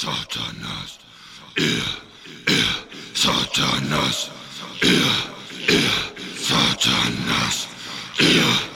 Satanas, ihr, eh, ihr, eh, Satanas, ihr, eh, ihr, Satanas, ihr, ihr, Satanas.